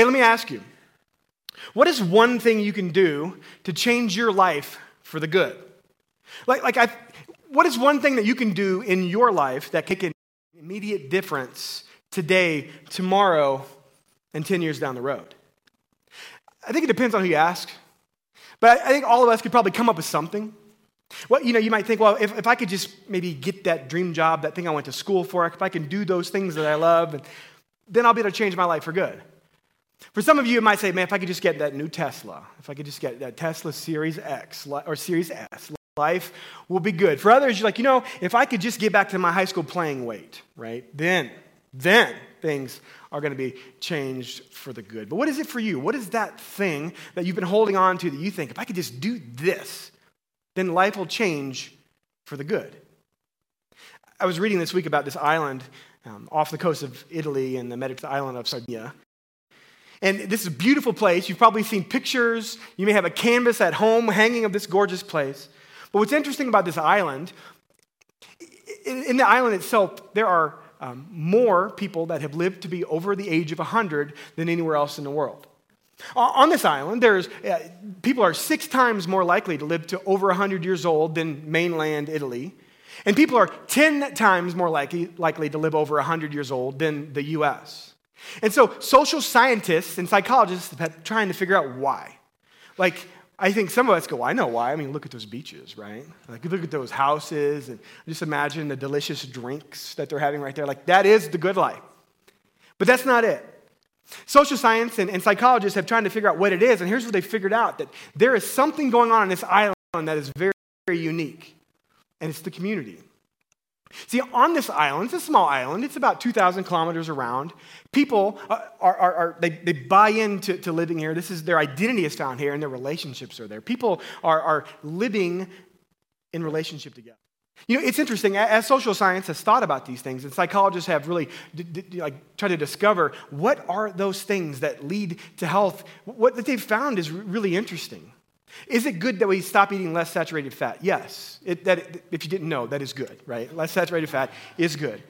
Hey, let me ask you what is one thing you can do to change your life for the good? Like, like what is one thing that you can do in your life that can make an immediate difference today, tomorrow, and 10 years down the road? I think it depends on who you ask. But I think all of us could probably come up with something. Well, you know, you might think, well, if, if I could just maybe get that dream job, that thing I went to school for, if I can do those things that I love, then I'll be able to change my life for good. For some of you, it might say, man, if I could just get that new Tesla, if I could just get that Tesla Series X or Series S, life will be good. For others, you're like, you know, if I could just get back to my high school playing weight, right? Then, then things are going to be changed for the good. But what is it for you? What is that thing that you've been holding on to that you think, if I could just do this, then life will change for the good? I was reading this week about this island um, off the coast of Italy and the Mediterranean island of Sardinia. And this is a beautiful place. You've probably seen pictures. You may have a canvas at home hanging of this gorgeous place. But what's interesting about this island, in the island itself, there are um, more people that have lived to be over the age of 100 than anywhere else in the world. On this island, there's, uh, people are six times more likely to live to over 100 years old than mainland Italy. And people are 10 times more likely, likely to live over 100 years old than the US. And so social scientists and psychologists have been trying to figure out why. Like, I think some of us go, well, I know why. I mean, look at those beaches, right? Like, look at those houses and just imagine the delicious drinks that they're having right there. Like, that is the good life. But that's not it. Social science and, and psychologists have tried to figure out what it is, and here's what they figured out that there is something going on on this island that is very, very unique, and it's the community. See, on this island, it's a small island, it's about 2,000 kilometers around. People are, are, are they, they buy into to living here. This is their identity is found here, and their relationships are there. People are, are living in relationship together. You know, it's interesting. As social science has thought about these things, and psychologists have really d- d- like tried to discover what are those things that lead to health. What they've found is really interesting. Is it good that we stop eating less saturated fat? Yes. It, that, if you didn't know, that is good, right? Less saturated fat is good.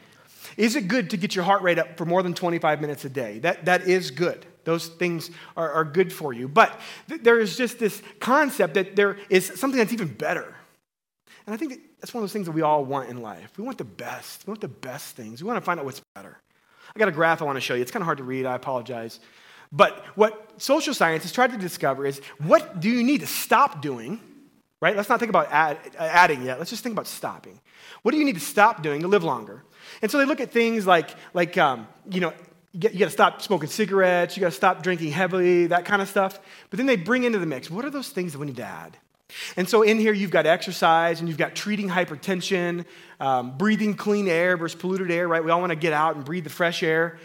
Is it good to get your heart rate up for more than 25 minutes a day? That, that is good. Those things are, are good for you. But th- there is just this concept that there is something that's even better. And I think that that's one of those things that we all want in life. We want the best. We want the best things. We want to find out what's better. I got a graph I want to show you. It's kind of hard to read. I apologize. But what social science has tried to discover is what do you need to stop doing, right? Let's not think about add, adding yet. Let's just think about stopping. What do you need to stop doing to live longer? And so they look at things like, like um, you know, you got to stop smoking cigarettes, you got to stop drinking heavily, that kind of stuff. But then they bring into the mix what are those things that we need to add? And so in here, you've got exercise and you've got treating hypertension, um, breathing clean air versus polluted air, right? We all want to get out and breathe the fresh air.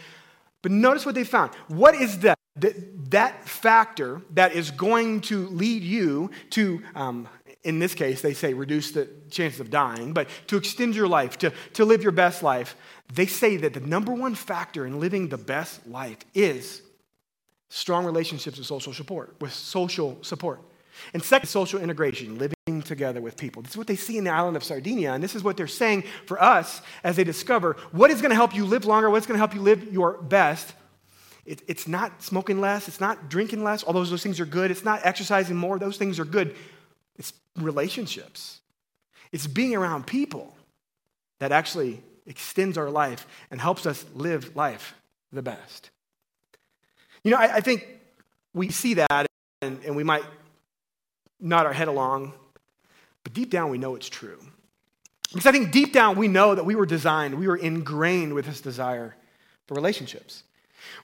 But notice what they found. What is that, that factor that is going to lead you to, um, in this case, they say reduce the chances of dying, but to extend your life, to, to live your best life? They say that the number one factor in living the best life is strong relationships with social support, with social support. And second, social integration, living together with people. This is what they see in the island of Sardinia, and this is what they're saying for us as they discover what is going to help you live longer, what's going to help you live your best. It, it's not smoking less, it's not drinking less, although those things are good. It's not exercising more, those things are good. It's relationships, it's being around people that actually extends our life and helps us live life the best. You know, I, I think we see that and, and we might nod our head along, but deep down we know it's true. Because I think deep down we know that we were designed, we were ingrained with this desire for relationships.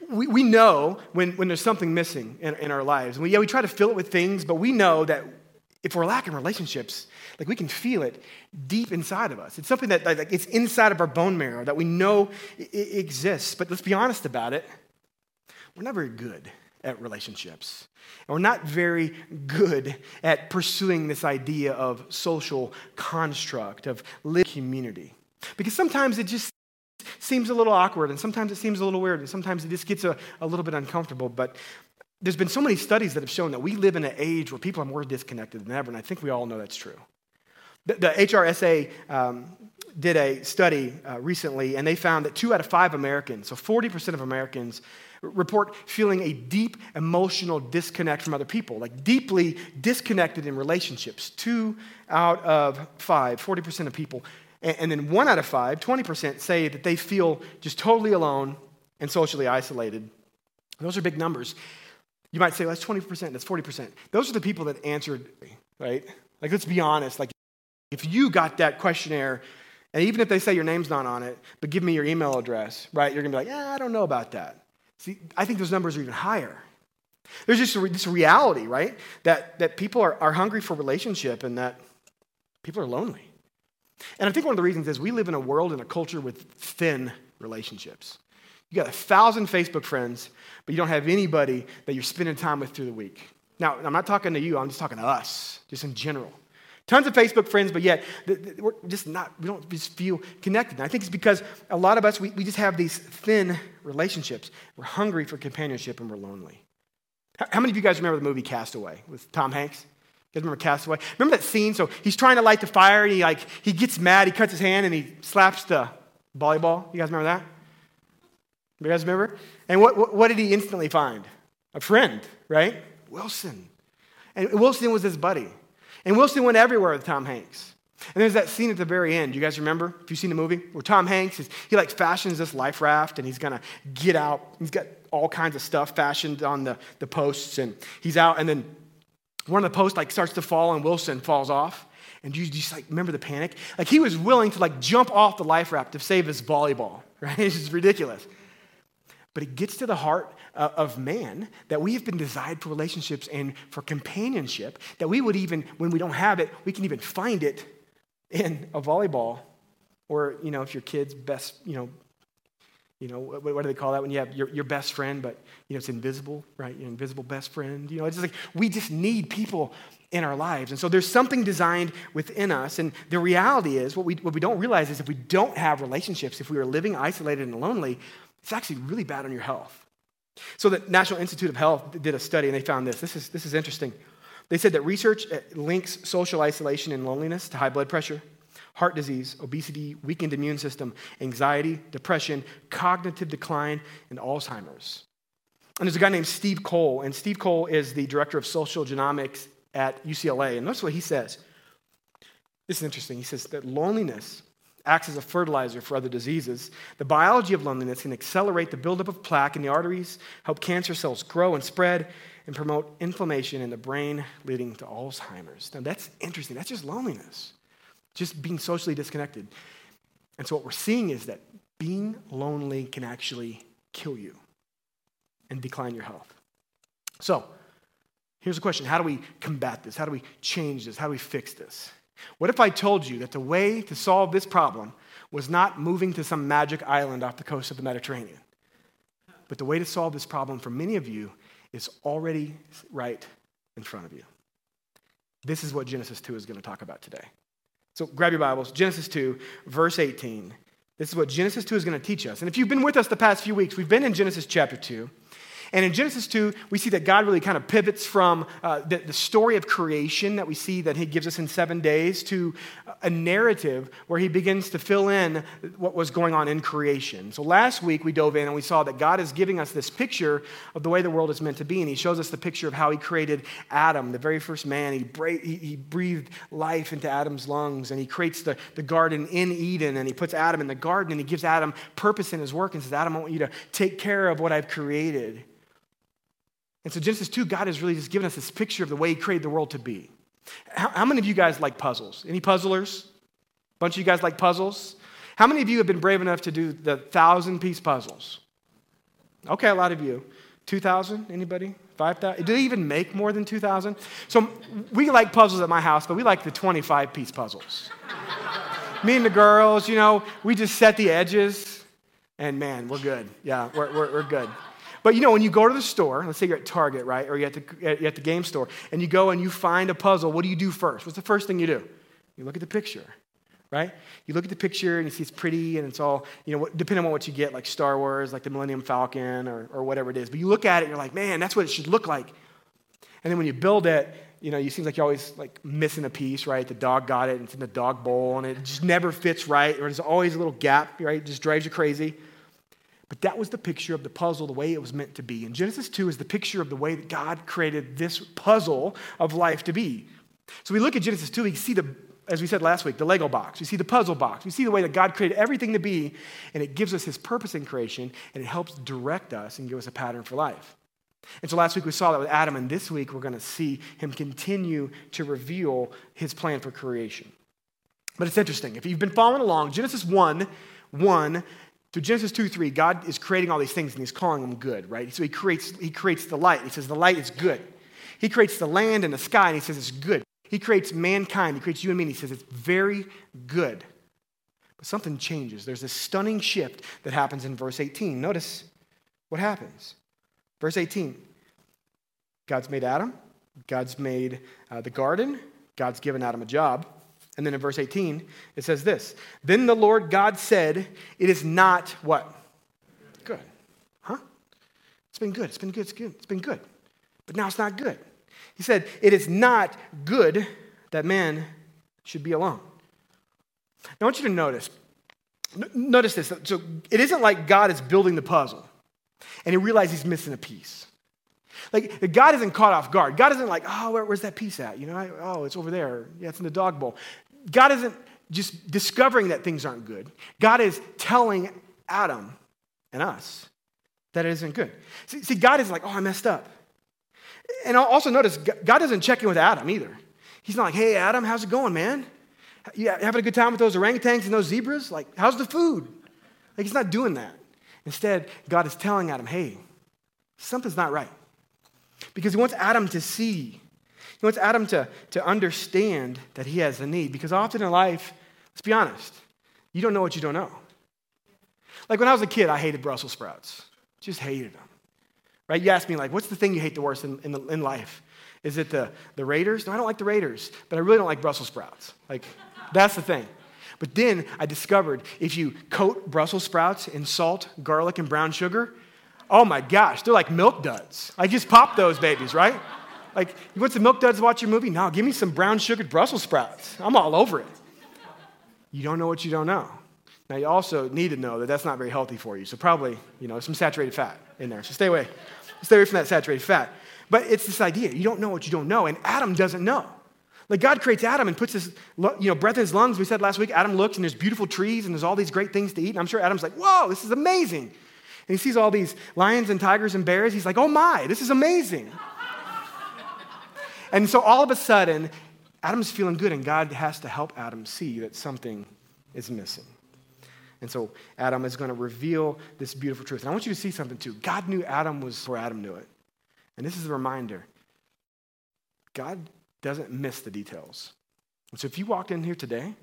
We, we know when, when there's something missing in, in our lives. We, yeah, we try to fill it with things, but we know that if we're lacking relationships, like we can feel it deep inside of us. It's something that like, it's inside of our bone marrow that we know it, exists. But let's be honest about it. We're not very good at relationships. And we're not very good at pursuing this idea of social construct, of living community. Because sometimes it just seems a little awkward, and sometimes it seems a little weird, and sometimes it just gets a, a little bit uncomfortable. But there's been so many studies that have shown that we live in an age where people are more disconnected than ever, and I think we all know that's true. The, the HRSA um, did a study uh, recently, and they found that two out of five Americans, so 40% of Americans, report feeling a deep emotional disconnect from other people, like deeply disconnected in relationships. Two out of five, 40% of people. And then one out of five, 20%, say that they feel just totally alone and socially isolated. Those are big numbers. You might say, well, that's 20%, that's 40%. Those are the people that answered, right? Like, let's be honest. Like, if you got that questionnaire, and even if they say your name's not on it, but give me your email address, right? You're gonna be like, yeah, I don't know about that. See, I think those numbers are even higher. There's just this reality, right? That, that people are, are hungry for relationship and that people are lonely. And I think one of the reasons is we live in a world and a culture with thin relationships. You got a thousand Facebook friends, but you don't have anybody that you're spending time with through the week. Now, I'm not talking to you, I'm just talking to us, just in general. Tons of Facebook friends, but yet we're just not, we don't just feel connected. And I think it's because a lot of us, we, we just have these thin relationships. We're hungry for companionship and we're lonely. How many of you guys remember the movie Castaway with Tom Hanks? Guys remember Castaway? Remember that scene? So he's trying to light the fire and he like he gets mad, he cuts his hand and he slaps the volleyball. You guys remember that? You guys remember? And what, what, what did he instantly find? A friend, right? Wilson. And Wilson was his buddy. And Wilson went everywhere with Tom Hanks. And there's that scene at the very end. You guys remember? If you've seen the movie, where Tom Hanks is he like fashions this life raft and he's gonna get out. He's got all kinds of stuff fashioned on the, the posts, and he's out, and then one of the posts like starts to fall and Wilson falls off. And you just like remember the panic? Like he was willing to like jump off the life raft to save his volleyball, right? It's just ridiculous. But it gets to the heart uh, of man that we have been designed for relationships and for companionship, that we would even, when we don't have it, we can even find it in a volleyball. Or, you know, if your kid's best, you know, you know, what, what, do they call that when you have your, your best friend, but, you know, it's invisible, right? Your invisible best friend. You know, it's just like we just need people in our lives. And so there's something designed within us. And the reality is, what we, what we don't realize is if we don't have relationships, if we are living isolated and lonely, it's actually really bad on your health. So the National Institute of Health did a study and they found this. This is, this is interesting. They said that research uh, links social isolation and loneliness to high blood pressure, heart disease, obesity, weakened immune system, anxiety, depression, cognitive decline, and Alzheimer's. And there's a guy named Steve Cole, and Steve Cole is the director of social genomics at UCLA. And notice what he says. This is interesting. He says that loneliness acts as a fertilizer for other diseases. The biology of loneliness can accelerate the buildup of plaque in the arteries, help cancer cells grow and spread, and promote inflammation in the brain, leading to Alzheimer's. Now, that's interesting. That's just loneliness, just being socially disconnected. And so, what we're seeing is that being lonely can actually kill you and decline your health. So, here's a question How do we combat this? How do we change this? How do we fix this? What if I told you that the way to solve this problem was not moving to some magic island off the coast of the Mediterranean? But the way to solve this problem for many of you is already right in front of you. This is what Genesis 2 is going to talk about today. So grab your Bibles, Genesis 2, verse 18. This is what Genesis 2 is going to teach us. And if you've been with us the past few weeks, we've been in Genesis chapter 2. And in Genesis 2, we see that God really kind of pivots from uh, the, the, story of creation that we see that He gives us in seven days to a narrative where He begins to fill in what was going on in creation. So last week, we dove in and we saw that God is giving us this picture of the way the world is meant to be. And He shows us the picture of how He created Adam, the very first man. He, bra- he, he breathed life into Adam's lungs and He creates the, the garden in Eden and He puts Adam in the garden and He gives Adam purpose in his work and says, Adam, I want you to take care of what I've created. And so, Genesis 2, God has really just given us this picture of the way He created the world to be. How, how many of you guys like puzzles? Any puzzlers? A bunch of you guys like puzzles? How many of you have been brave enough to do the thousand piece puzzles? Okay, a lot of you. 2,000? Anybody? 5,000? Do they even make more than 2,000? So we like puzzles at my house, but we like the 25 piece puzzles. Me and the girls, you know, we just set the edges, and man, we're good. Yeah, we're, we're, we're good. But you know, when you go to the store, let's say you're at Target, right? Or you're at, the, at the game store, and you go and you find a puzzle, what do you do first? What's the first thing you do? You look at the picture, right? You look at the picture and you see it's pretty and it's all, you know, depending on what you get, like Star Wars, like the Millennium Falcon or, or whatever it is. But you look at it and you're like, man, that's what it should look like. And then when you build it, you know, you seem like you're always like missing a piece, right? The dog got it and it's in the dog bowl and it just never fits right. Or there's always a little gap, right? It just drives you crazy. But that was the picture of the puzzle, the way it was meant to be. And Genesis 2 is the picture of the way that God created this puzzle of life to be. So we look at Genesis 2, we see the, as we said last week, the Lego box. We see the puzzle box. We see the way that God created everything to be, and it gives us his purpose in creation, and it helps direct us and give us a pattern for life. And so last week we saw that with Adam, and this week we're going to see him continue to reveal his plan for creation. But it's interesting. If you've been following along, Genesis 1 1 to Genesis 2 3, God is creating all these things and he's calling them good, right? So he creates, he creates the light. He says the light is good. He creates the land and the sky and he says it's good. He creates mankind. He creates you and me and he says it's very good. But something changes. There's this stunning shift that happens in verse 18. Notice what happens. Verse 18 God's made Adam, God's made uh, the garden, God's given Adam a job. And then in verse 18, it says this Then the Lord God said, It is not what? Good. Huh? It's been good. It's been good. It's good. It's been good. But now it's not good. He said, It is not good that man should be alone. Now I want you to notice. Notice this. So it isn't like God is building the puzzle and he realizes he's missing a piece. Like, God isn't caught off guard. God isn't like, oh, where, where's that piece at? You know, I, oh, it's over there. Yeah, it's in the dog bowl. God isn't just discovering that things aren't good. God is telling Adam and us that it isn't good. See, see God isn't like, oh, I messed up. And also notice, God doesn't check in with Adam either. He's not like, hey, Adam, how's it going, man? You having a good time with those orangutans and those zebras? Like, how's the food? Like, he's not doing that. Instead, God is telling Adam, hey, something's not right. Because he wants Adam to see. He wants Adam to, to understand that he has a need. Because often in life, let's be honest, you don't know what you don't know. Like when I was a kid, I hated Brussels sprouts. Just hated them. Right? You ask me, like, what's the thing you hate the worst in, in, in life? Is it the, the Raiders? No, I don't like the Raiders, but I really don't like Brussels sprouts. Like, that's the thing. But then I discovered if you coat Brussels sprouts in salt, garlic, and brown sugar, Oh my gosh, they're like milk duds. I just pop those babies, right? Like, you want some milk duds to watch your movie? No, give me some brown sugared Brussels sprouts. I'm all over it. You don't know what you don't know. Now, you also need to know that that's not very healthy for you. So, probably, you know, some saturated fat in there. So, stay away. Stay away from that saturated fat. But it's this idea you don't know what you don't know, and Adam doesn't know. Like God creates Adam and puts his you know, breath in his lungs. We said last week, Adam looks and there's beautiful trees and there's all these great things to eat. And I'm sure Adam's like, whoa, this is amazing. And he sees all these lions and tigers and bears. He's like, oh my, this is amazing. And so all of a sudden, Adam's feeling good, and God has to help Adam see that something is missing. And so Adam is going to reveal this beautiful truth. And I want you to see something too. God knew Adam was before Adam knew it. And this is a reminder God doesn't miss the details. And so if you walked in here today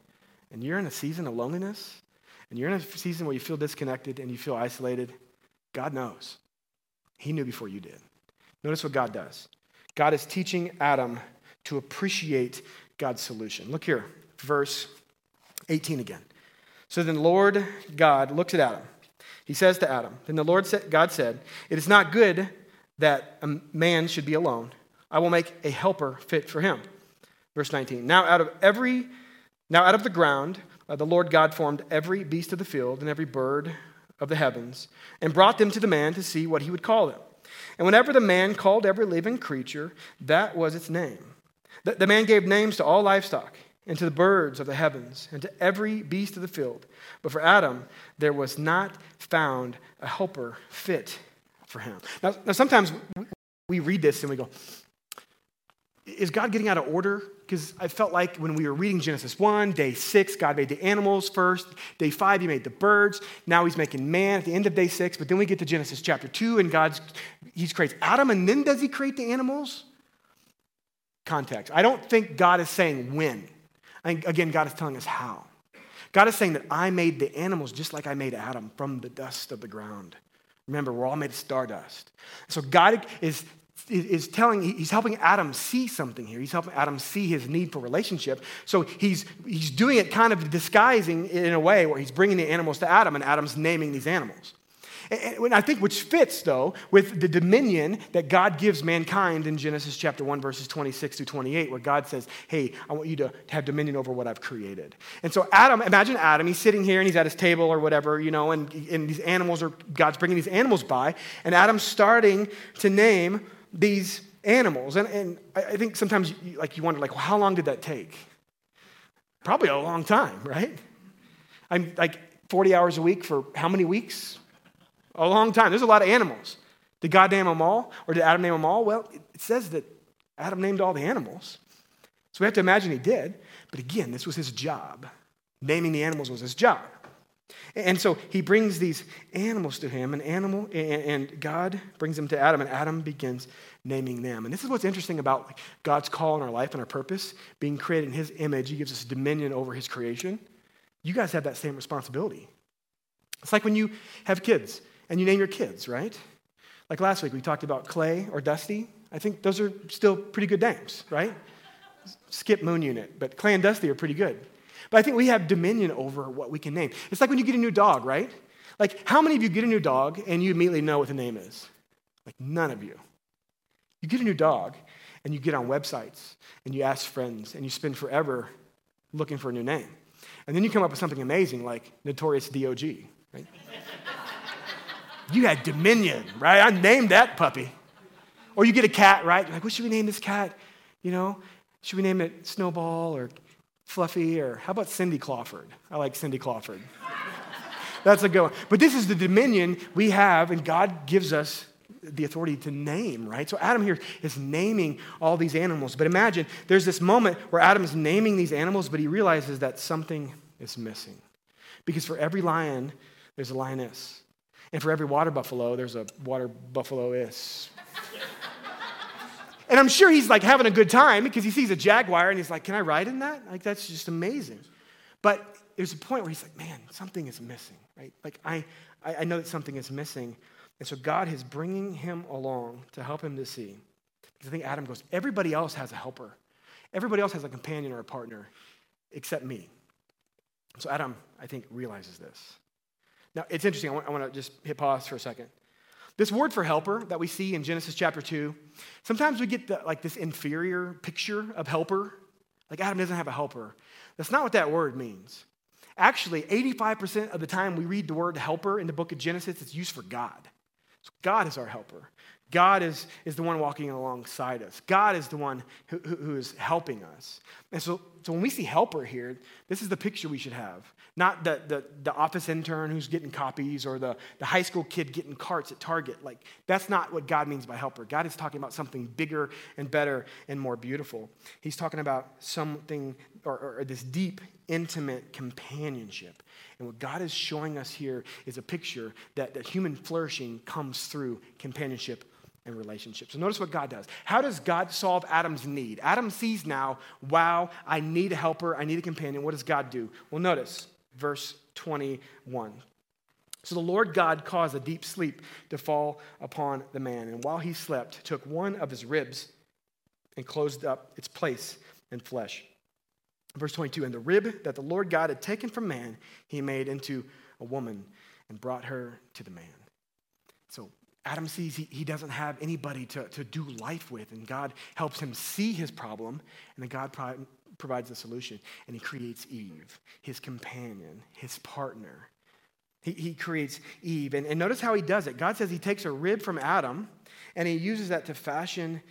and you're in a season of loneliness, and you're in a season where you feel disconnected and you feel isolated, God knows. He knew before you did. Notice what God does. God is teaching Adam to appreciate God's solution. Look here, verse 18 again. So then, Lord God looks at Adam. He says to Adam, Then the Lord God said, It is not good that a man should be alone. I will make a helper fit for him. Verse 19. Now out of every now out of the ground uh, the Lord God formed every beast of the field and every bird of the heavens and brought them to the man to see what he would call them. And whenever the man called every living creature, that was its name. The, the man gave names to all livestock and to the birds of the heavens and to every beast of the field. But for Adam, there was not found a helper fit for him. Now, now sometimes we read this and we go, is God getting out of order? Because I felt like when we were reading Genesis 1, day six, God made the animals first. Day five, he made the birds. Now he's making man at the end of day six. But then we get to Genesis chapter 2, and God's he creates Adam, and then does he create the animals? Context. I don't think God is saying when. I think, again, God is telling us how. God is saying that I made the animals just like I made Adam from the dust of the ground. Remember, we're all made of stardust. So God is is telling, he's helping Adam see something here. He's helping Adam see his need for relationship. So he's, he's doing it kind of disguising in a way where he's bringing the animals to Adam and Adam's naming these animals. And I think which fits, though, with the dominion that God gives mankind in Genesis chapter 1, verses 26 to 28, where God says, Hey, I want you to have dominion over what I've created. And so, Adam, imagine Adam, he's sitting here and he's at his table or whatever, you know, and, and these animals are, God's bringing these animals by, and Adam's starting to name these animals. And, and I think sometimes, you, like, you wonder, like, well, how long did that take? Probably a long time, right? I'm like 40 hours a week for how many weeks? A long time. There's a lot of animals. Did God name them all? Or did Adam name them all? Well, it says that Adam named all the animals. So we have to imagine he did. But again, this was his job. Naming the animals was his job. And so he brings these animals to him, an animal, and God brings them to Adam, and Adam begins naming them. And this is what's interesting about God's call in our life and our purpose, being created in his image. He gives us dominion over his creation. You guys have that same responsibility. It's like when you have kids and you name your kids, right? Like last week, we talked about Clay or Dusty. I think those are still pretty good names, right? Skip Moon Unit, but Clay and Dusty are pretty good. But I think we have dominion over what we can name. It's like when you get a new dog, right? Like, how many of you get a new dog and you immediately know what the name is? Like, none of you. You get a new dog and you get on websites and you ask friends and you spend forever looking for a new name. And then you come up with something amazing like Notorious DOG, right? you had dominion, right? I named that puppy. Or you get a cat, right? You're like, what should we name this cat? You know, should we name it Snowball or Fluffy, or how about Cindy Clawford? I like Cindy Clawford. That's a good one. But this is the dominion we have, and God gives us the authority to name, right? So Adam here is naming all these animals. But imagine there's this moment where Adam is naming these animals, but he realizes that something is missing. Because for every lion, there's a lioness. And for every water buffalo, there's a water buffalo is. And I'm sure he's like having a good time because he sees a jaguar and he's like, Can I ride in that? Like, that's just amazing. But there's a point where he's like, Man, something is missing, right? Like, I, I know that something is missing. And so God is bringing him along to help him to see. Because I think Adam goes, Everybody else has a helper, everybody else has a companion or a partner except me. So Adam, I think, realizes this. Now, it's interesting. I want, I want to just hit pause for a second. This word for helper that we see in Genesis chapter 2, sometimes we get the, like this inferior picture of helper. Like Adam doesn't have a helper. That's not what that word means. Actually, 85% of the time we read the word helper in the book of Genesis, it's used for God. So God is our helper. God is, is the one walking alongside us. God is the one who, who, who is helping us. And so, so when we see helper here, this is the picture we should have. Not the, the, the office intern who's getting copies or the, the high school kid getting carts at Target. Like, that's not what God means by helper. God is talking about something bigger and better and more beautiful. He's talking about something or, or this deep, intimate companionship. And what God is showing us here is a picture that, that human flourishing comes through companionship and relationships. So notice what God does. How does God solve Adam's need? Adam sees now, wow, I need a helper, I need a companion. What does God do? Well, notice verse 21. So the Lord God caused a deep sleep to fall upon the man, and while he slept, took one of his ribs and closed up its place in flesh. Verse 22 And the rib that the Lord God had taken from man, he made into a woman and brought her to the man. So Adam sees he, he doesn't have anybody to, to do life with, and God helps him see his problem, and then God provides the solution. And he creates Eve, his companion, his partner. He, he creates Eve. And, and notice how he does it. God says he takes a rib from Adam, and he uses that to fashion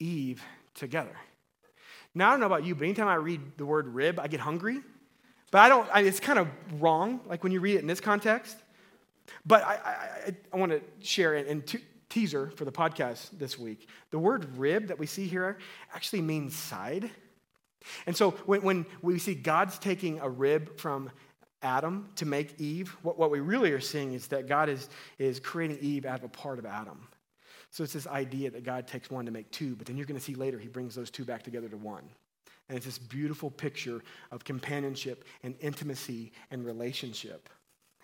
Eve together. Now, I don't know about you, but anytime I read the word rib, I get hungry. But I don't, I, it's kind of wrong, like when you read it in this context. But I, I, I want to share in t- teaser for the podcast this week. The word rib that we see here actually means side. And so when, when we see God's taking a rib from Adam to make Eve, what, what we really are seeing is that God is, is creating Eve out of a part of Adam. So it's this idea that God takes one to make two, but then you're going to see later he brings those two back together to one. And it's this beautiful picture of companionship and intimacy and relationship.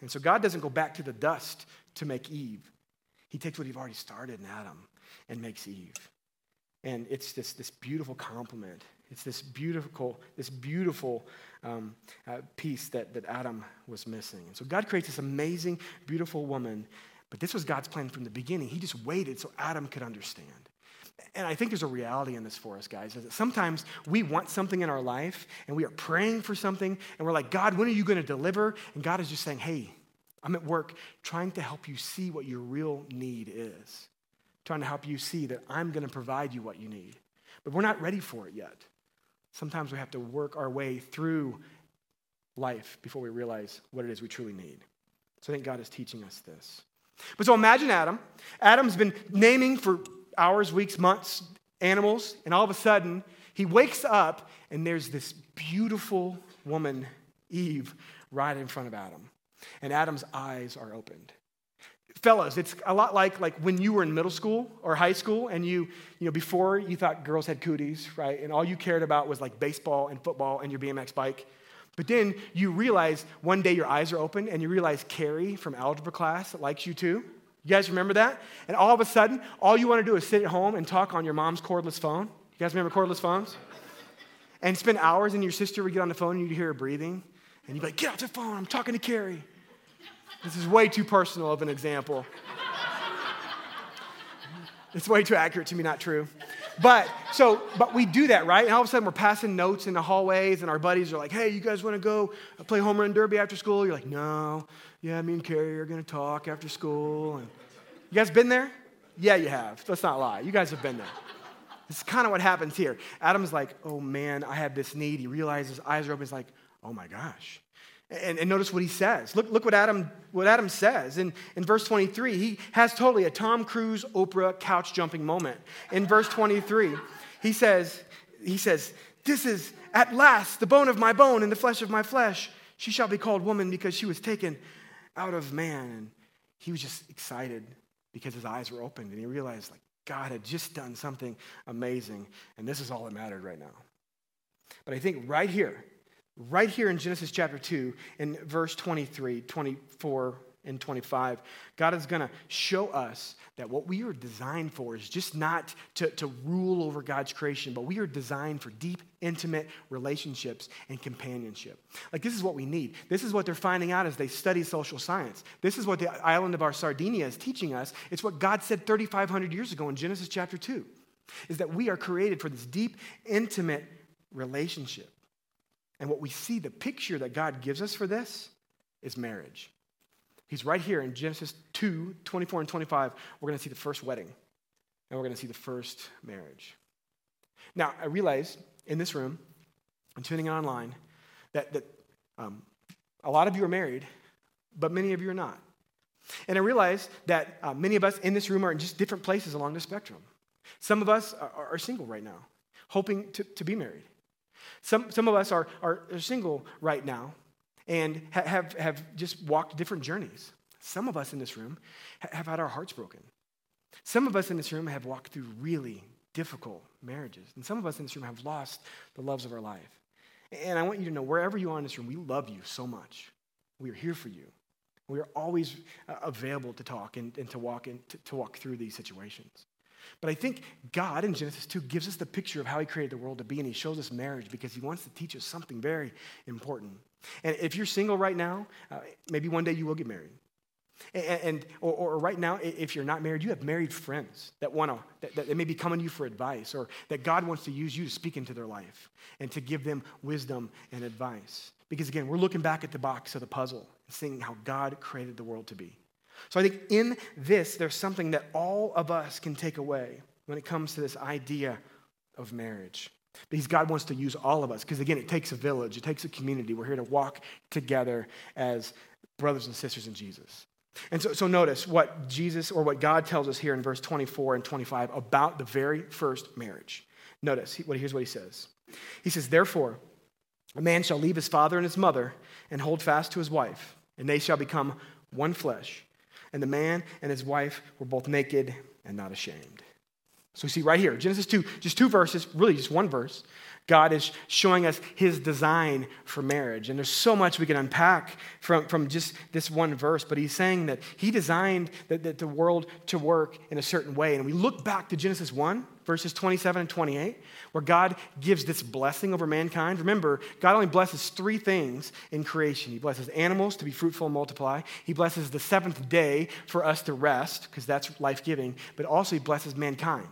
And so God doesn't go back to the dust to make Eve. He takes what he've already started in Adam and makes Eve. And it's this, this beautiful complement. It's this beautiful, this beautiful um, uh, piece that, that Adam was missing. And so God creates this amazing, beautiful woman, But this was God's plan from the beginning. He just waited so Adam could understand. And I think there's a reality in this for us, guys, is that sometimes we want something in our life and we are praying for something and we're like, God, when are you going to deliver? And God is just saying, hey, I'm at work trying to help you see what your real need is, trying to help you see that I'm going to provide you what you need. But we're not ready for it yet. Sometimes we have to work our way through life before we realize what it is we truly need. So I think God is teaching us this. But so imagine Adam. Adam's been naming for hours, weeks, months, animals, and all of a sudden he wakes up and there's this beautiful woman, Eve, right in front of Adam. And Adam's eyes are opened. Fellas, it's a lot like, like when you were in middle school or high school and you, you know, before you thought girls had cooties, right? And all you cared about was like baseball and football and your BMX bike. But then you realize one day your eyes are open and you realize Carrie from algebra class likes you too. You guys remember that? And all of a sudden, all you want to do is sit at home and talk on your mom's cordless phone. You guys remember cordless phones? And spend hours, and your sister would get on the phone and you'd hear her breathing. And you'd be like, Get off the phone, I'm talking to Carrie. This is way too personal of an example. it's way too accurate to be not true. But so, but we do that, right? And all of a sudden we're passing notes in the hallways, and our buddies are like, hey, you guys want to go uh, play home run derby after school? You're like, no. Yeah, me and Carrie are to talk after school. And you guys been there? Yeah, you have. Let's not lie. You guys have been there. This is kind of what happens here. Adam's like, oh man, I have this need. He realizes his eyes are open. He's like, oh my gosh. And, and, notice what he says. Look, look what, Adam, what Adam says. In, in verse 23, he has totally a Tom Cruise, Oprah couch jumping moment. In verse 23, he says, he says, This is at last the bone of my bone and the flesh of my flesh. She shall be called woman because she was taken out of man. And he was just excited because his eyes were opened and he realized, like, God had just done something amazing. And this is all that mattered right now. But I think right here, right here in Genesis chapter 2, in verse 23, 24, and 25, God is going to show us that what we are designed for is just not to, to rule over God's creation, but we are designed for deep, intimate relationships and companionship. Like, this is what we need. This is what they're finding out as they study social science. This is what the island of our Sardinia is teaching us. It's what God said 3,500 years ago in Genesis chapter 2, is that we are created for this deep, intimate relationship. And what we see, the picture that God gives us for this is marriage. He's right here in Genesis 2 24 and 25. We're going to see the first wedding, and we're going to see the first marriage. Now, I realize in this room and tuning in online that, that um, a lot of you are married, but many of you are not. And I realize that uh, many of us in this room are in just different places along the spectrum. Some of us are, are single right now, hoping to, to be married. Some, some of us are, are, single right now and have, have just walked different journeys. Some of us in this room have had our hearts broken. Some of us in this room have walked through really difficult marriages. And some of us in this room have lost the loves of our life. And I want you to know, wherever you are in this room, we love you so much. We are here for you. We are always uh, available to talk and, and to, walk in, to, to walk through these situations. But I think God in Genesis 2 gives us the picture of how He created the world to be, and He shows us marriage because He wants to teach us something very important. And if you're single right now, uh, maybe one day you will get married. And, and or, or, right now, if you're not married, you have married friends that want to that, that may be coming to you for advice, or that God wants to use you to speak into their life and to give them wisdom and advice. Because again, we're looking back at the box of the puzzle and seeing how God created the world to be. So I think in this, there's something that all of us can take away when it comes to this idea of marriage. Because God wants to use all of us. Because again, it takes a village, it takes a community. We're here to walk together as brothers and sisters in Jesus. And so, so notice what Jesus or what God tells us here in verse 24 and 25 about the very first marriage. Notice, here's what he says. He says, Therefore, a man shall leave his father and his mother and hold fast to his wife, and they shall become one flesh. And the man and his wife were both naked and not ashamed. So we see right here, Genesis 2, just two verses, really just one verse. God is showing us his design for marriage. And there's so much we can unpack from, from just this one verse, but he's saying that he designed the, the, the world to work in a certain way. And we look back to Genesis 1, verses 27 and 28, where God gives this blessing over mankind. Remember, God only blesses three things in creation He blesses animals to be fruitful and multiply, He blesses the seventh day for us to rest, because that's life giving, but also He blesses mankind.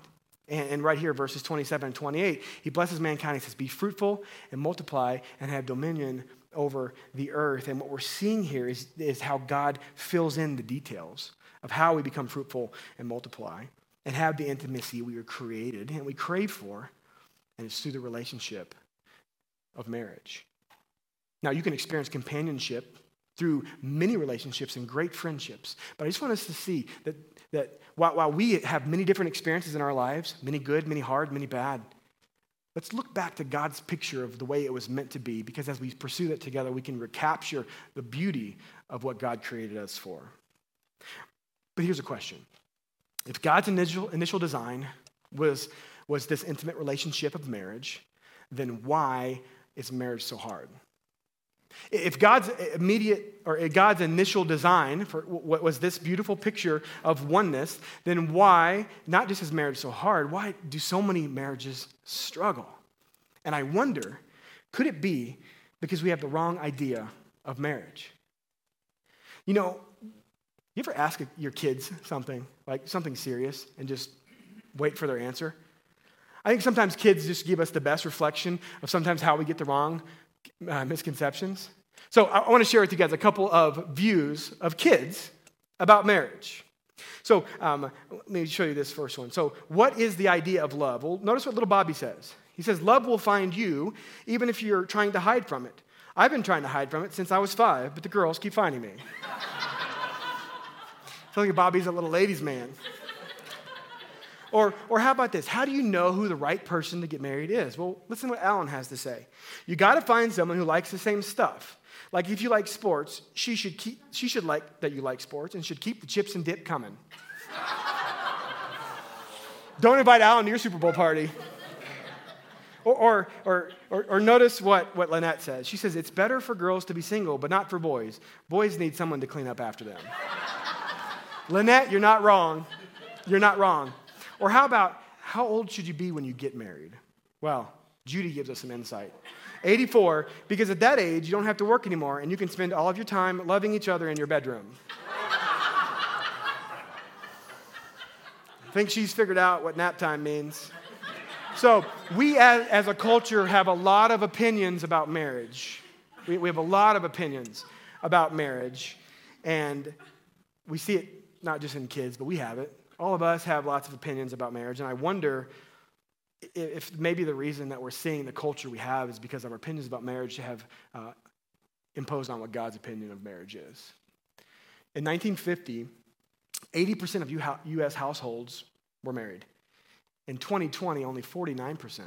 And, right here, verses 27 and 28, he blesses mankind. He says, Be fruitful and multiply and have dominion over the earth. And what we're seeing here is, is how God fills in the details of how we become fruitful and multiply and have the intimacy we were created and we crave for. And it's through the relationship of marriage. Now, you can experience companionship through many relationships and great friendships. But I just want us to see that, that while, while we have many different experiences in our lives, many good, many hard, many bad, let's look back to God's picture of the way it was meant to be, because as we pursue that together, we can recapture the beauty of what God created us for. But here's a question If God's initial, initial design was, was this intimate relationship of marriage, then why is marriage so hard? If God's immediate or God's initial design for what was this beautiful picture of oneness, then why, not just is marriage so hard, why do so many marriages struggle? And I wonder, could it be because we have the wrong idea of marriage? You know, you ever ask your kids something, like something serious, and just wait for their answer? I think sometimes kids just give us the best reflection of sometimes how we get the wrong uh, misconceptions. So I, I want to share with you guys a couple of views of kids about marriage. So um, let me show you this first one. So, what is the idea of love? Well, notice what little Bobby says. He says, Love will find you even if you're trying to hide from it. I've been trying to hide from it since I was five, but the girls keep finding me. I like Bobby's a little ladies' man. Or, or how about this? How do you know who the right person to get married is? Well, listen to what Alan has to say. You got to find someone who likes the same stuff. Like if you like sports, she should, keep, she should like that you like sports and should keep the chips and dip coming. Don't invite Alan to your Super Bowl party. Or, or, or, or, or notice what, what Lynette says. She says, It's better for girls to be single, but not for boys. Boys need someone to clean up after them. Lynette, you're not wrong. You're not wrong. Or how about, how old should you be when you get married? Well, Judy gives us some insight. 84, because at that age, you don't have to work anymore and you can spend all of your time loving each other in your bedroom. I think she's figured out what nap time means. So, we as, as, a culture have a lot of opinions about marriage. We, we have a lot of opinions about marriage. And we see it not just in kids, but we have it all of us have lots of opinions about marriage, and I wonder if maybe the reason that we're seeing the culture we have is because our opinions about marriage have uh, imposed on what God's opinion of marriage is. In 1950, 80% of U.S. households were married. In 2020, only 49%.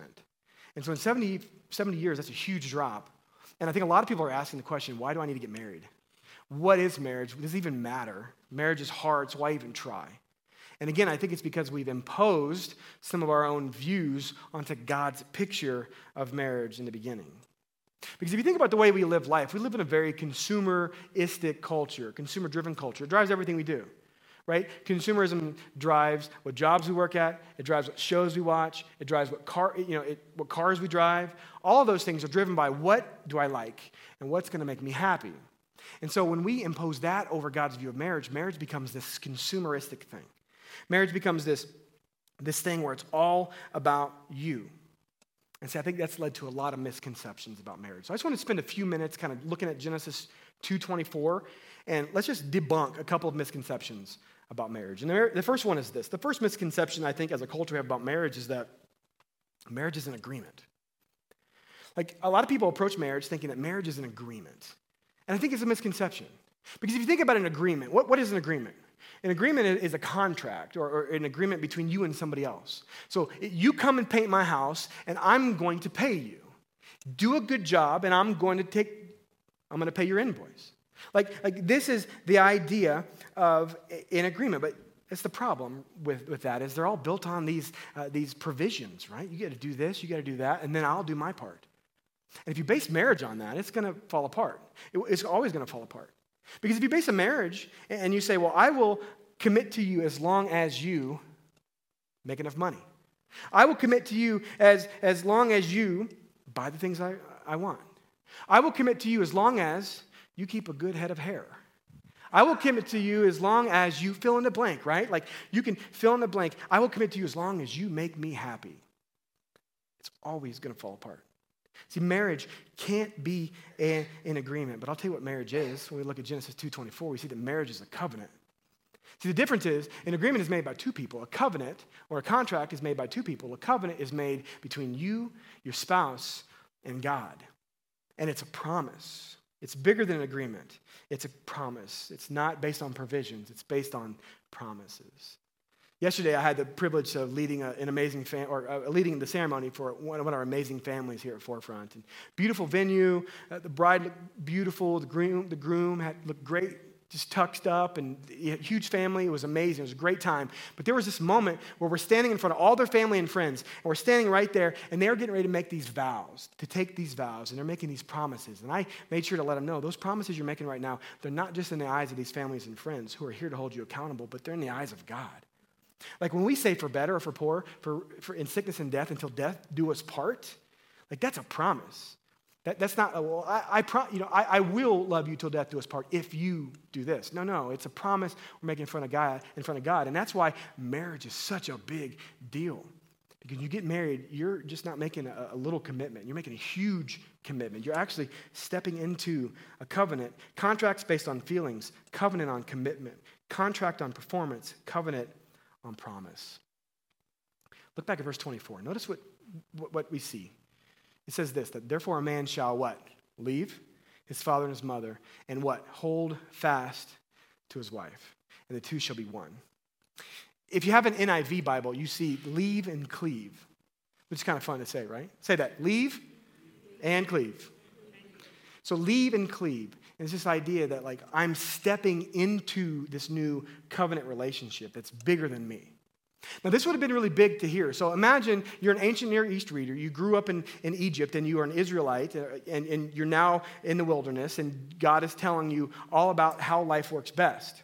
And so in 70, 70 years, that's a huge drop. And I think a lot of people are asking the question why do I need to get married? What is marriage? Does it even matter? Marriage is hard, so why even try? And again, I think it's because we've imposed some of our own views onto God's picture of marriage in the beginning. Because if you think about the way we live life, we live in a very consumeristic culture, consumer driven culture. It drives everything we do, right? Consumerism drives what jobs we work at, it drives what shows we watch, it drives what, car, you know, it, what cars we drive. All of those things are driven by what do I like and what's going to make me happy. And so when we impose that over God's view of marriage, marriage becomes this consumeristic thing. Marriage becomes this, this thing where it's all about you. And see, I think that's led to a lot of misconceptions about marriage. So I just want to spend a few minutes kind of looking at Genesis 2.24, and let's just debunk a couple of misconceptions about marriage. And the, the first one is this. The first misconception I think as a culture we have about marriage is that marriage is an agreement. Like a lot of people approach marriage thinking that marriage is an agreement. And I think it's a misconception. Because if you think about an agreement, what, what is an agreement? An agreement is a contract or, or, an agreement between you and somebody else. So you come and paint my house, and I'm going to pay you. Do a good job, and I'm going to take, I'm going to pay your invoice. Like, like this is the idea of an agreement. But It's the problem with, with that is they're all built on these, uh, these provisions, right? You got to do this, you got to do that, and then I'll do my part. And if you base marriage on that, it's going to fall apart. It, it's always going to fall apart. Because if you base a marriage and you say, well, I will commit to you as long as you make enough money. I will commit to you as, as long as you buy the things I, I want. I will commit to you as long as you keep a good head of hair. I will commit to you as long as you fill in the blank, right? Like you can fill in the blank. I will commit to you as long as you make me happy. It's always going to fall apart. See, marriage can't be an, an agreement, but I'll tell you what marriage is. When we look at Genesis 2.24, we see that marriage is a covenant. See, the difference is an agreement is made by two people. A covenant or a contract is made by two people. A covenant is made between you, your spouse, and God. And it's a promise. It's bigger than an agreement. It's a promise. It's not based on provisions, it's based on promises. Yesterday, I had the privilege of leading a, an amazing fam- or uh, leading the ceremony for one of our amazing families here at Forefront. And beautiful venue. Uh, the bride looked beautiful. The groom, the groom had looked great just tucked up and huge family. It was amazing. It was a great time. But there was this moment where we're standing in front of all their family and friends, and we're standing right there, and they're getting ready to make these vows, to take these vows, and they're making these promises. And I made sure to let them know those promises you're making right now, they're not just in the eyes of these families and friends who are here to hold you accountable, but they're in the eyes of God. Like when we say for better or for poor, for, for in sickness and death until death do us part, like that's a promise. That, that's not, well, I, I, pro, you know, I, I will love you till death do us part if you do this. No, no, it's a promise we're making in front of God, in front of God. And that's why marriage is such a big deal. Because you get married, you're just not making a, a little commitment. You're making a huge commitment. You're actually stepping into a covenant. Contracts based on feelings, covenant on commitment, contract on performance, covenant on promise. Look back at verse 24. Notice what, what, we see. It says this that therefore a man shall what? Leave his father and his mother, and what? Hold fast to his wife, and the two shall be one. If you have an NIV Bible, you see leave and cleave, which is kind of fun to say, right? Say that leave and cleave. So leave and cleave. It's this idea that, like, I'm stepping into this new covenant relationship that's bigger than me. Now, this would have been really big to hear. So imagine you're an ancient Near East reader. You grew up in, in Egypt and you are an Israelite, uh, and, and you're now in the wilderness, and God is telling you all about how life works best.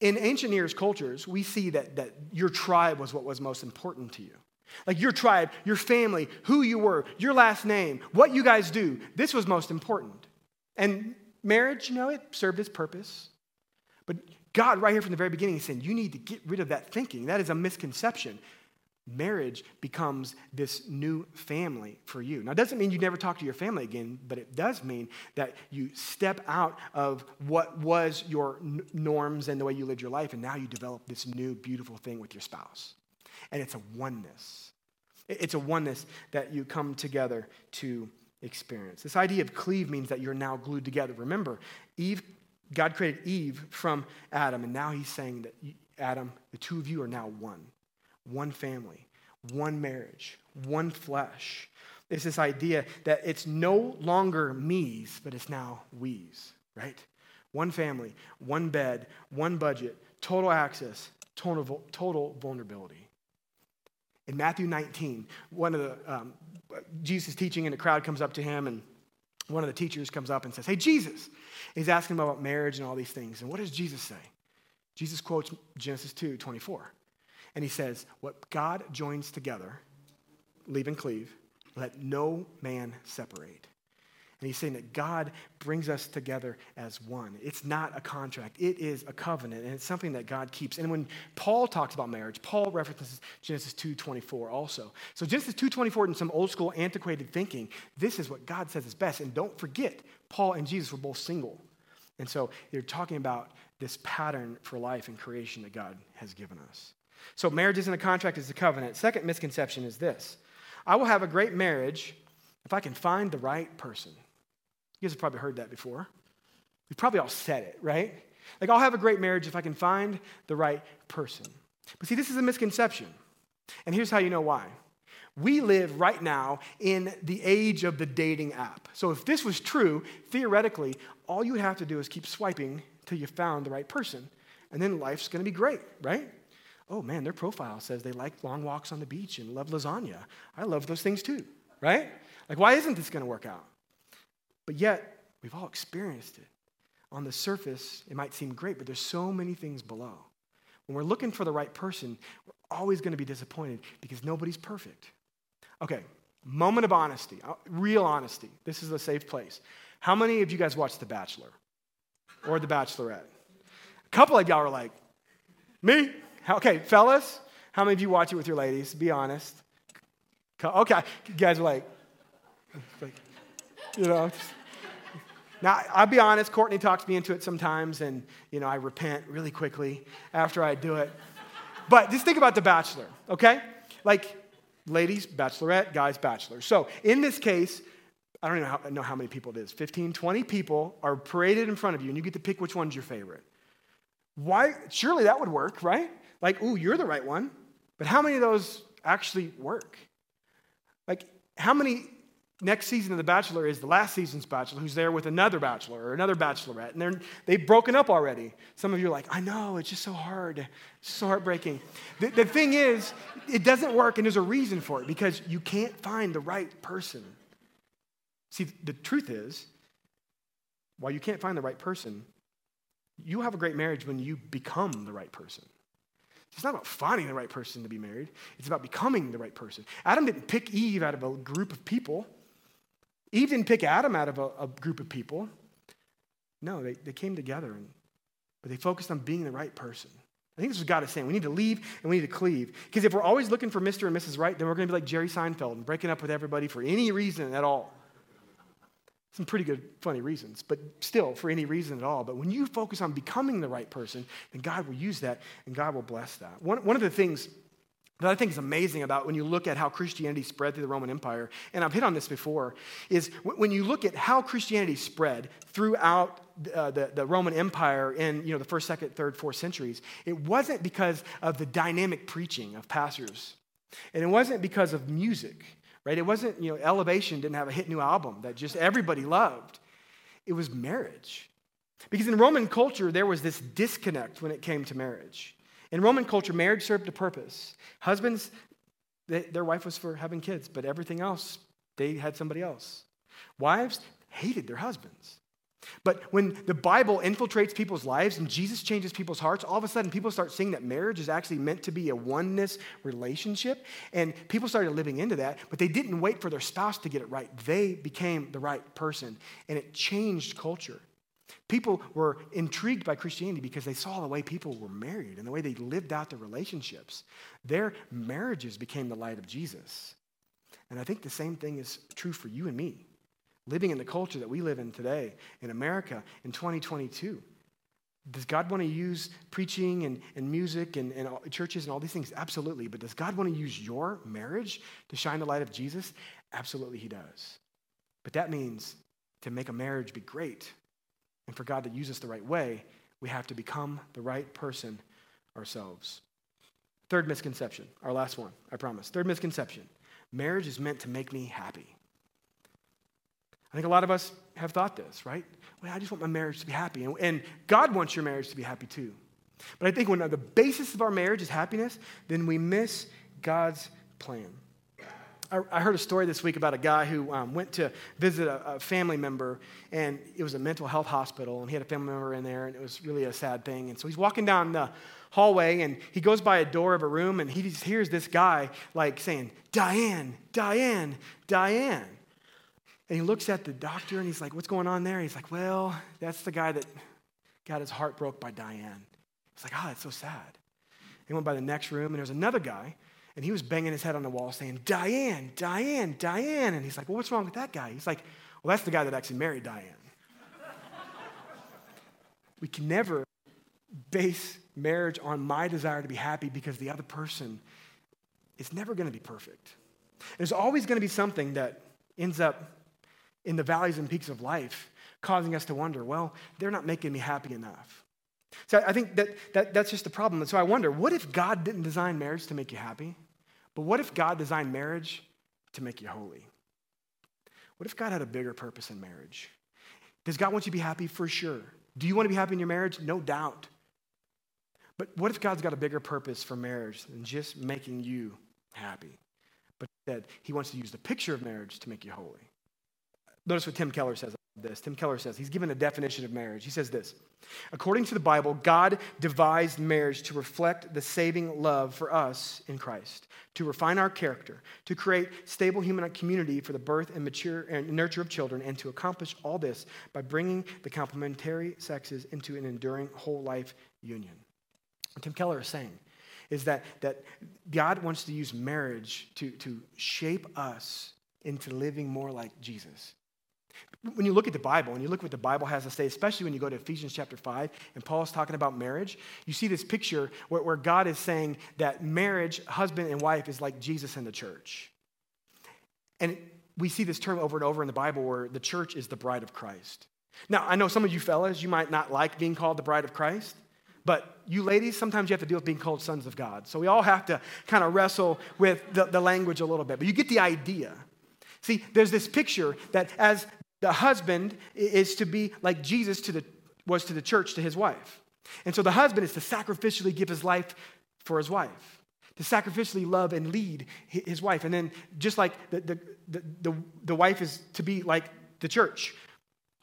In ancient Near East cultures, we see that, that your tribe was what was most important to you. Like your tribe, your family, who you were, your last name, what you guys do, this was most important. And marriage, you know, it served its purpose. But God, right here from the very beginning, is saying, you need to get rid of that thinking. That is a misconception. Marriage becomes this new family for you. Now, it doesn't mean you never talk to your family again, but it does mean that you step out of what was your norms and the way you lived your life, and now you develop this new, beautiful thing with your spouse. And it's a oneness. It's a oneness that you come together to experience. This idea of cleave means that you're now glued together. Remember, Eve God created Eve from Adam, and now he's saying that Adam, the two of you are now one. One family, one marriage, one flesh. It's this idea that it's no longer me's, but it's now we's, right? One family, one bed, one budget, total access, total, total vulnerability. In Matthew 19, one of the, um, Jesus teaching, and a crowd comes up to him, and one of the teachers comes up and says, Hey, Jesus. He's asking about marriage and all these things. And what does Jesus say? Jesus quotes Genesis 2 24. And he says, What God joins together, leave and cleave, let no man separate. And he's saying that God brings us together as one. It's not a contract, it is a covenant, and it's something that God keeps. And when Paul talks about marriage, Paul references Genesis 2.24 also. So Genesis 2.24 in some old school antiquated thinking, this is what God says is best. And don't forget, Paul and Jesus were both single. And so they're talking about this pattern for life and creation that God has given us. So marriage isn't a contract, it's a covenant. Second misconception is this I will have a great marriage if I can find the right person. You guys have probably heard that before. We've probably all said it, right? Like, I'll have a great marriage if I can find the right person. But see, this is a misconception. And here's how you know why. We live right now in the age of the dating app. So if this was true, theoretically, all you would have to do is keep swiping till you found the right person, and then life's going to be great, right? Oh man, their profile says they like long walks on the beach and love lasagna. I love those things too, right? Like, why isn't this going to work out? But yet, we've all experienced it. On the surface, it might seem great, but there's so many things below. When we're looking for the right person, we're always going to be disappointed because nobody's perfect. Okay, moment of honesty, uh, real honesty. This is a safe place. How many of you guys watched The Bachelor or The Bachelorette? A couple of y'all are like, me? Okay, fellas, how many of you watch it with your ladies? Be honest. Okay, you guys are like, like you know. Now, I'll be honest, Courtney talks me into it sometimes, and, you know, I repent really quickly after I do it. But just think about The Bachelor, okay? Like, ladies, bachelorette, guys, bachelor. So, in this case, I don't even know how, know how many people it is 15, 20 people are paraded in front of you, and you get to pick which one's your favorite. Why? Surely that would work, right? Like, ooh, you're the right one. But how many of those actually work? Like, how many next season of The Bachelor is the last season's Bachelor who's there with another Bachelor or another Bachelorette, and they're, they've broken up already. Some of you are like, I know, it's just so hard. It's so heartbreaking. The, the thing is, it doesn't work, and there's a reason for it because you can't find the right person. See, the truth is, while you can't find the right person, you have a great marriage when you become the right person. It's not about finding the right person to be married, it's about becoming the right person. Adam didn't pick Eve out of a group of people, Eve didn't pick Adam out of a, a group of people. No, they, they came together, and, but they focused on being the right person. I think this is what God is saying. We need to leave and we need to cleave. Because if we're always looking for Mr. and Mrs. Right, then we're going to be like Jerry Seinfeld and breaking up with everybody for any reason at all. Some pretty good, funny reasons, but still, for any reason at all. But when you focus on becoming the right person, then God will use that and God will bless that. One, one of the things that I think is amazing about when you look at how Christianity spread through the Roman Empire, and I've hit on this before, is when you look at how Christianity spread throughout uh, the, the Roman Empire in you know, the first, second, third, fourth centuries, it wasn't because of the dynamic preaching of pastors, and it wasn't because of music right? It wasn't, you know, Elevation didn't have a hit new album that just everybody loved. It was marriage. Because in Roman culture, there was this disconnect when it came to marriage. In Roman culture, marriage served a purpose. Husbands, they, their wife was for having kids, but everything else, they had somebody else. Wives hated their husbands. But when the Bible infiltrates people's lives and Jesus changes people's hearts, all of a sudden people start seeing that marriage is actually meant to be a oneness relationship. And people started living into that, but they didn't wait for their spouse to get it right. They became the right person, and it changed culture. People were intrigued by Christianity because they saw the way people were married and the way they lived out their relationships. Their marriages became the light of Jesus. And I think the same thing is true for you and me living in the culture that we live in today in America in 2022. Does God want to use preaching and, and music and, and churches and all these things? Absolutely. But does God want to use your marriage to shine the light of Jesus? Absolutely, He does. But that means to make a marriage be great and for God to use us the right way, we have to become the right person ourselves. Third misconception, our last one, I promise. Third misconception marriage is meant to make me happy. I think a lot of us have thought this, right? Well, I just want my marriage to be happy. And, and God wants your marriage to be happy too. But I think when the basis of our marriage is happiness, then we miss God's plan. I, heard a story this week about a guy who um, went to visit a, a, family member, and it was a mental health hospital, and he had a family member in there, and it was really a sad thing. And so he's walking down the hallway, and he goes by a door of a room, and he just hears this guy like saying, Diane, Diane, Diane. And he looks at the doctor and he's like, What's going on there? He's like, Well, that's the guy that got his heart broke by Diane. He's like, Oh, that's so sad. He went by the next room and there was another guy and he was banging his head on the wall saying, Diane, Diane, Diane. And he's like, Well, what's wrong with that guy? He's like, Well, that's the guy that actually married Diane. we can never base marriage on my desire to be happy because the other person is never going to be perfect. There's always going to be something that ends up in the valleys and peaks of life, causing us to wonder, well, they're not making me happy enough. So I think that, that that's just the problem. And so I wonder, what if God didn't design marriage to make you happy? But what if God designed marriage to make you holy? What if God had a bigger purpose in marriage? Does God want you to be happy? For sure. Do you want to be happy in your marriage? No doubt. But what if God's got a bigger purpose for marriage than just making you happy? But that he wants to use the picture of marriage to make you holy. Notice what Tim Keller says this. Tim Keller says, he's given a definition of marriage. He says this According to the Bible, God devised marriage to reflect the saving love for us in Christ, to refine our character, to create stable human community for the birth and mature and nurture of children, and to accomplish all this by bringing the complementary sexes into an enduring whole life union. What Tim Keller is saying is that, that God wants to use marriage to, to shape us into living more like Jesus. When you look at the Bible and you look what the Bible has to say, especially when you go to Ephesians chapter 5 and Paul's talking about marriage, you see this picture where, where God is saying that marriage, husband and wife, is like Jesus and the church. And we see this term over and over in the Bible where the church is the bride of Christ. Now, I know some of you fellas, you might not like being called the bride of Christ, but you ladies, sometimes you have to deal with being called sons of God. So we all have to kind of wrestle with the, the language a little bit, but you get the idea. See, there's this picture that as the husband is to be like Jesus to the, was to the church, to his wife. And so the husband is to sacrificially give his life for his wife, to sacrificially love and lead his wife. And then, just like the, the, the, the, the wife is to be like the church,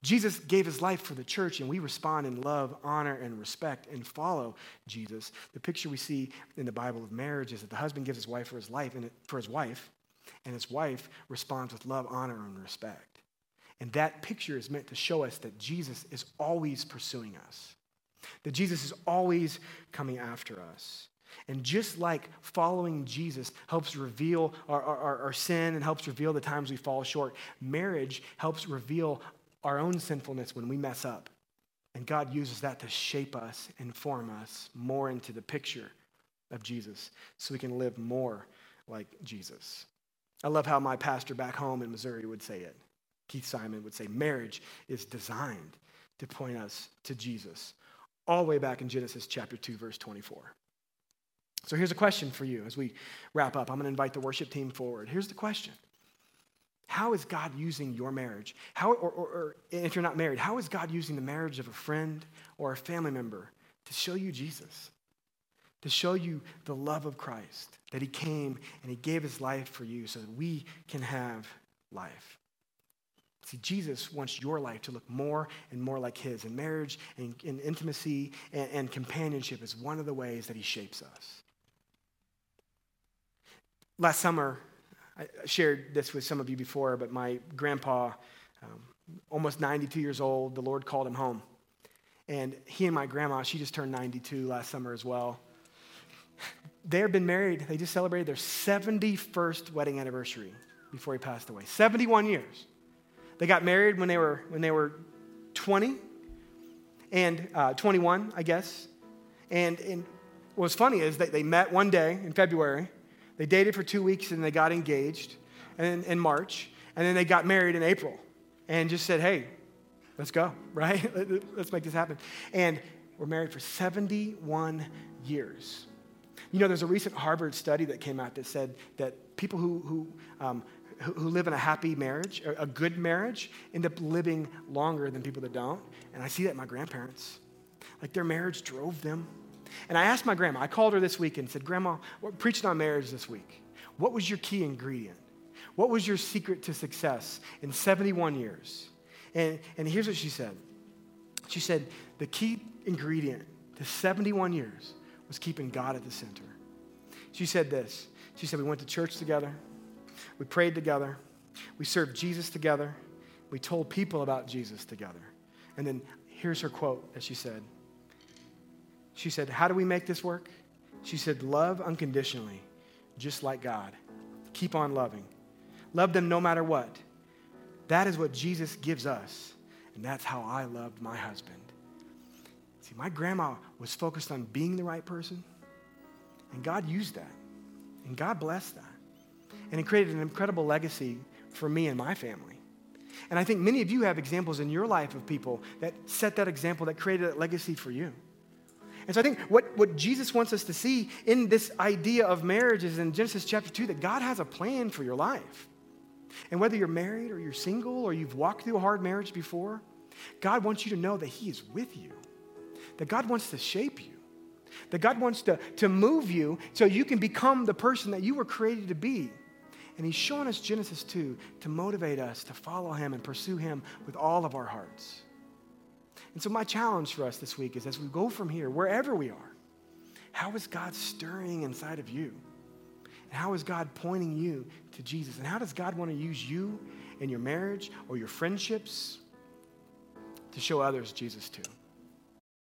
Jesus gave his life for the church, and we respond in love, honor, and respect and follow Jesus. The picture we see in the Bible of marriage is that the husband gives his wife for his life and for his wife, and his wife responds with love, honor, and respect. And that picture is meant to show us that Jesus is always pursuing us, that Jesus is always coming after us. And just like following Jesus helps reveal our, our, our, sin and helps reveal the times we fall short, marriage helps reveal our own sinfulness when we mess up. And God uses that to shape us and form us more into the picture of Jesus so we can live more like Jesus. I love how my pastor back home in Missouri would say it. Keith Simon would say marriage is designed to point us to Jesus, all the way back in Genesis chapter 2, verse 24. So here's a question for you as we wrap up. I'm going to invite the worship team forward. Here's the question How is God using your marriage? How, or, or, or if you're not married, how is God using the marriage of a friend or a family member to show you Jesus? To show you the love of Christ, that He came and He gave His life for you so that we can have life. See, Jesus wants your life to look more and more like His. And marriage and, and intimacy and, and, companionship is one of the ways that He shapes us. Last summer, I shared this with some of you before, but my grandpa, um, almost 92 years old, the Lord called him home. And he and my grandma, she just turned 92 last summer as well. They have been married, they just celebrated their 71st wedding anniversary before he passed away. 71 years. They got married when they were, when they were 20 and uh, 21, I guess. And, and what was funny is that they met one day in February. They dated for two weeks and they got engaged in, in March. And then they got married in April and just said, hey, let's go, right? let's make this happen. And we're married for 71 years. You know, there's a recent Harvard study that came out that said that people who, who um, who live in a happy marriage, a good marriage, end up living longer than people that don't. And I see that in my grandparents. Like their marriage drove them. And I asked my grandma, I called her this week and said, Grandma, we're preaching on marriage this week. What was your key ingredient? What was your secret to success in 71 years? And, and here's what she said She said, The key ingredient to 71 years was keeping God at the center. She said this. She said, We went to church together. We prayed together. We served Jesus together. We told people about Jesus together. And then here's her quote that she said. She said, How do we make this work? She said, Love unconditionally, just like God. Keep on loving. Love them no matter what. That is what Jesus gives us. And that's how I loved my husband. See, my grandma was focused on being the right person, and God used that. And God blessed that. And it created an incredible legacy for me and my family. And I think many of you have examples in your life of people that set that example, that created that legacy for you. And so I think what, what Jesus wants us to see in this idea of marriage is in Genesis chapter 2 that God has a plan for your life. And whether you're married or you're single or you've walked through a hard marriage before, God wants you to know that He is with you, that God wants to shape you, that God wants to, to move you so you can become the person that you were created to be. And He's showing us Genesis 2 to motivate us to follow Him and pursue Him with all of our hearts. And so, my challenge for us this week is as we go from here, wherever we are, how is God stirring inside of you? And how is God pointing you to Jesus? And how does God want to use you in your marriage or your friendships to show others Jesus too?